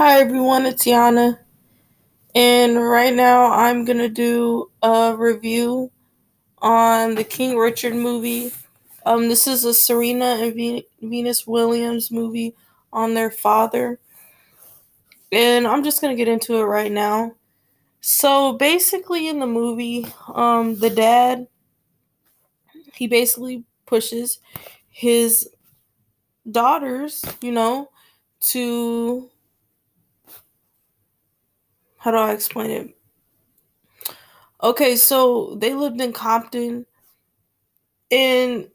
Hi everyone, it's Yana, and right now I'm gonna do a review on the King Richard movie. Um, this is a Serena and Ven- Venus Williams movie on their father, and I'm just gonna get into it right now. So basically, in the movie, um, the dad he basically pushes his daughters, you know, to how do I explain it? Okay, so they lived in Compton, and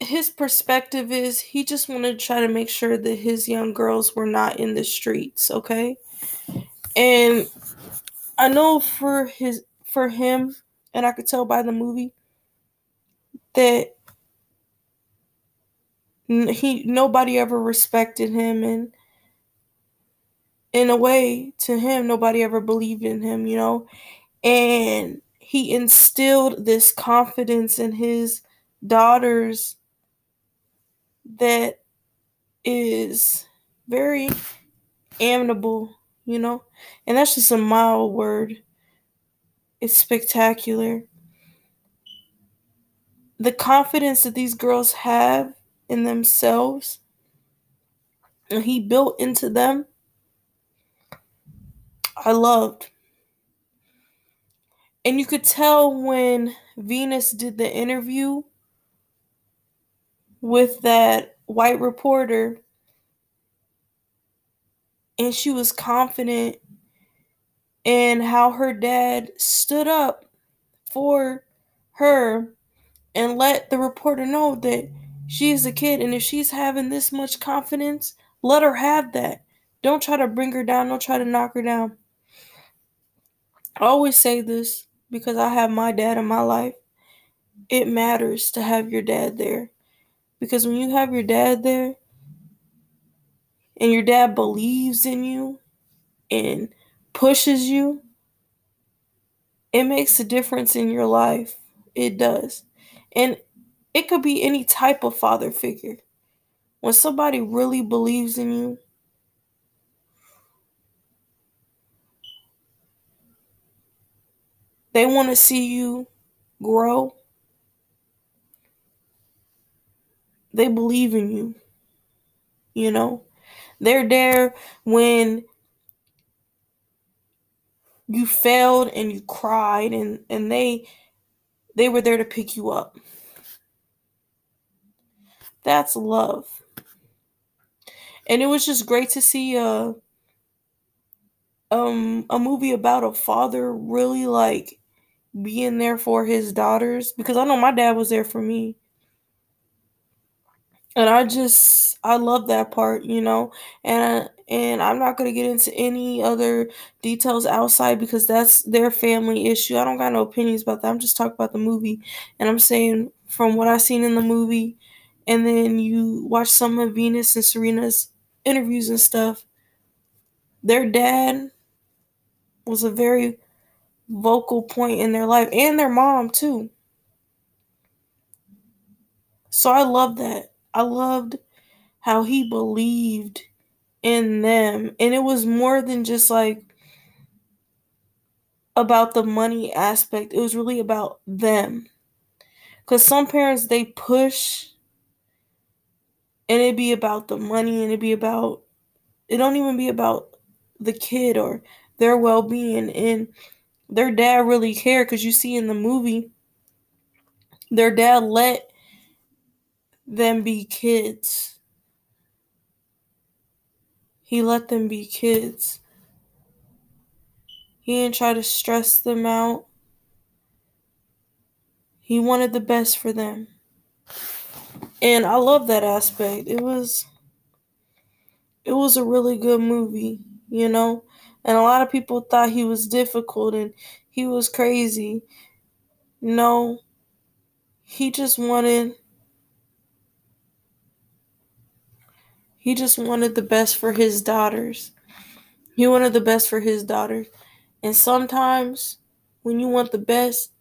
his perspective is he just wanted to try to make sure that his young girls were not in the streets, okay? And I know for his for him, and I could tell by the movie that he nobody ever respected him and in a way to him nobody ever believed in him, you know? And he instilled this confidence in his daughters that is very amenable you know? And that's just a mild word. It's spectacular. The confidence that these girls have in themselves and he built into them, I loved. And you could tell when Venus did the interview with that white reporter and she was confident in how her dad stood up for her and let the reporter know that she is a kid and if she's having this much confidence let her have that. Don't try to bring her down. Don't try to knock her down i always say this because i have my dad in my life it matters to have your dad there because when you have your dad there and your dad believes in you and pushes you, it makes a difference in your life. It does. And it could be any type of father figure. When somebody really believes in you, they want to see you grow. They believe in you. You know, they're there when you failed and you cried and and they they were there to pick you up. That's love. And it was just great to see a um a movie about a father really like being there for his daughters because I know my dad was there for me. And I just I love that part, you know. And and I'm not going to get into any other details outside because that's their family issue. I don't got no opinions about that. I'm just talking about the movie and I'm saying from what I seen in the movie and then you watch some of Venus and Serena's interviews and stuff. Their dad was a very vocal point in their life and their mom too. So I love that. I loved how he believed in them. And it was more than just like about the money aspect, it was really about them. Because some parents, they push and it be about the money and it be about, it don't even be about the kid or their well being. And their dad really cared because you see in the movie, their dad let them be kids. He let them be kids. He didn't try to stress them out. He wanted the best for them. And I love that aspect. It was it was a really good movie, you know? And a lot of people thought he was difficult and he was crazy. No. He just wanted he just wanted the best for his daughters. He wanted the best for his daughters. And sometimes when you want the best,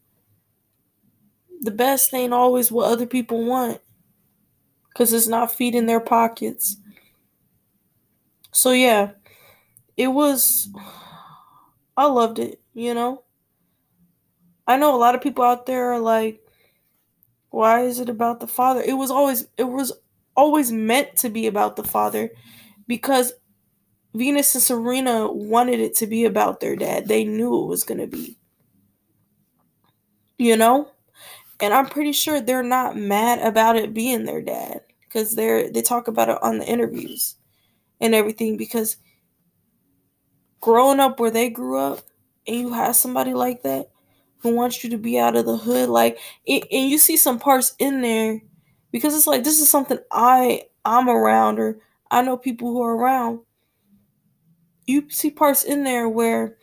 the best ain't always what other people want because it's not feeding their pockets. So, yeah, it was I loved it, you know? I know a lot of people out there are like why is it about the father? It was always it was always meant to be about the father because Venus and Serena wanted it to be about their dad. They knew it was going to be. You know? And I'm pretty sure they're not mad about it being their dad cuz they're they talk about it on the interviews and everything because growing up where they grew up and you have somebody like that who wants you to be out of the hood like it, and you see some parts in there because it's like this is something i i'm around or i know people who are around. You see parts in there where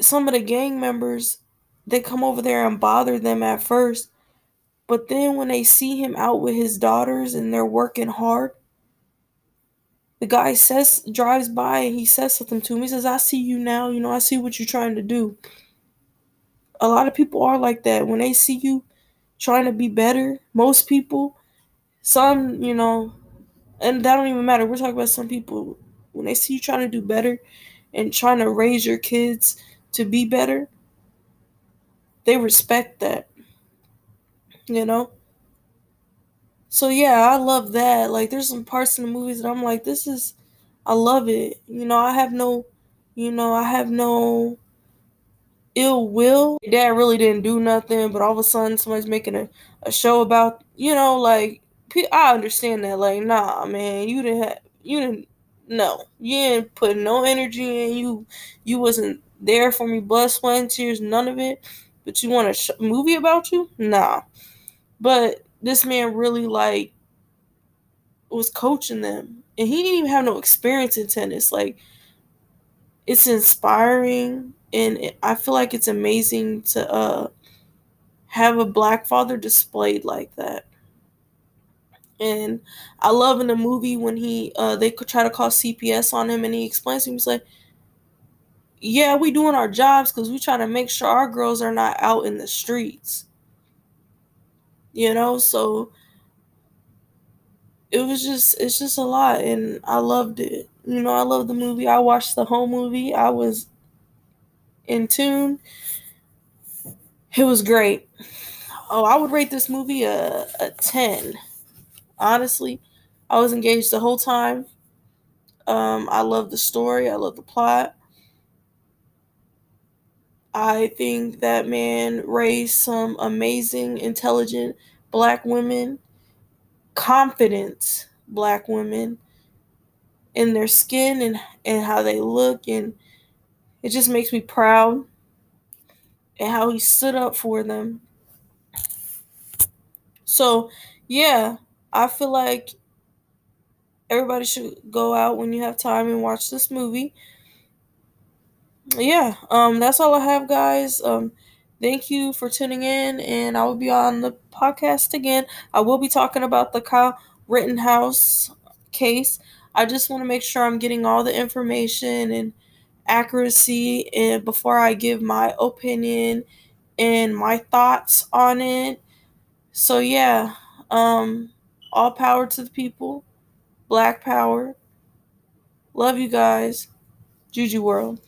some of the gang members they come over there and bother them at first but then when they see him out with his daughters and they're working hard the guy says drives by and he says something to him. He says i see you now. You know i see what you're trying to do. A lot of people are like that. When they see you trying to be better most people some you know and that don't even matter. We're talking about some people. When they see you trying to do better and trying to raise your kids to be better they respect that you know so yeah i love that like there's some parts in the movies that i'm like this is i love it you know i have no you know i have no ill will. Dad really didn't do nothing, but all of a sudden somebody's making a, a show about, you know, like I understand that. Like, nah, man, you didn't have, you didn't, no, you didn't put no energy in you. You wasn't there for me, blood, sweat, tears, none of it. But you want a sh- movie about you? Nah. But this man really like was coaching them, and he didn't even have no experience in tennis. Like, it's inspiring and I feel like it's amazing to uh, have a black father displayed like that. And I love in the movie when he uh, they could try to call CPS on him, and he explains to him, he's like, "Yeah, we doing our jobs because we trying to make sure our girls are not out in the streets." You know, so it was just it's just a lot, and I loved it. You know, I love the movie. I watched the whole movie. I was in tune. It was great. Oh, I would rate this movie a, a 10. Honestly, I was engaged the whole time. Um, I love the story, I love the plot. I think that man raised some amazing, intelligent black women, confident black women in their skin and, and how they look and it just makes me proud and how he stood up for them. So, yeah, I feel like everybody should go out when you have time and watch this movie. Yeah, um that's all I have guys. Um thank you for tuning in and I will be on the podcast again. I will be talking about the Kyle Rittenhouse case. I just want to make sure I'm getting all the information and accuracy and before I give my opinion and my thoughts on it. So yeah, um all power to the people. Black power. Love you guys. Juju World.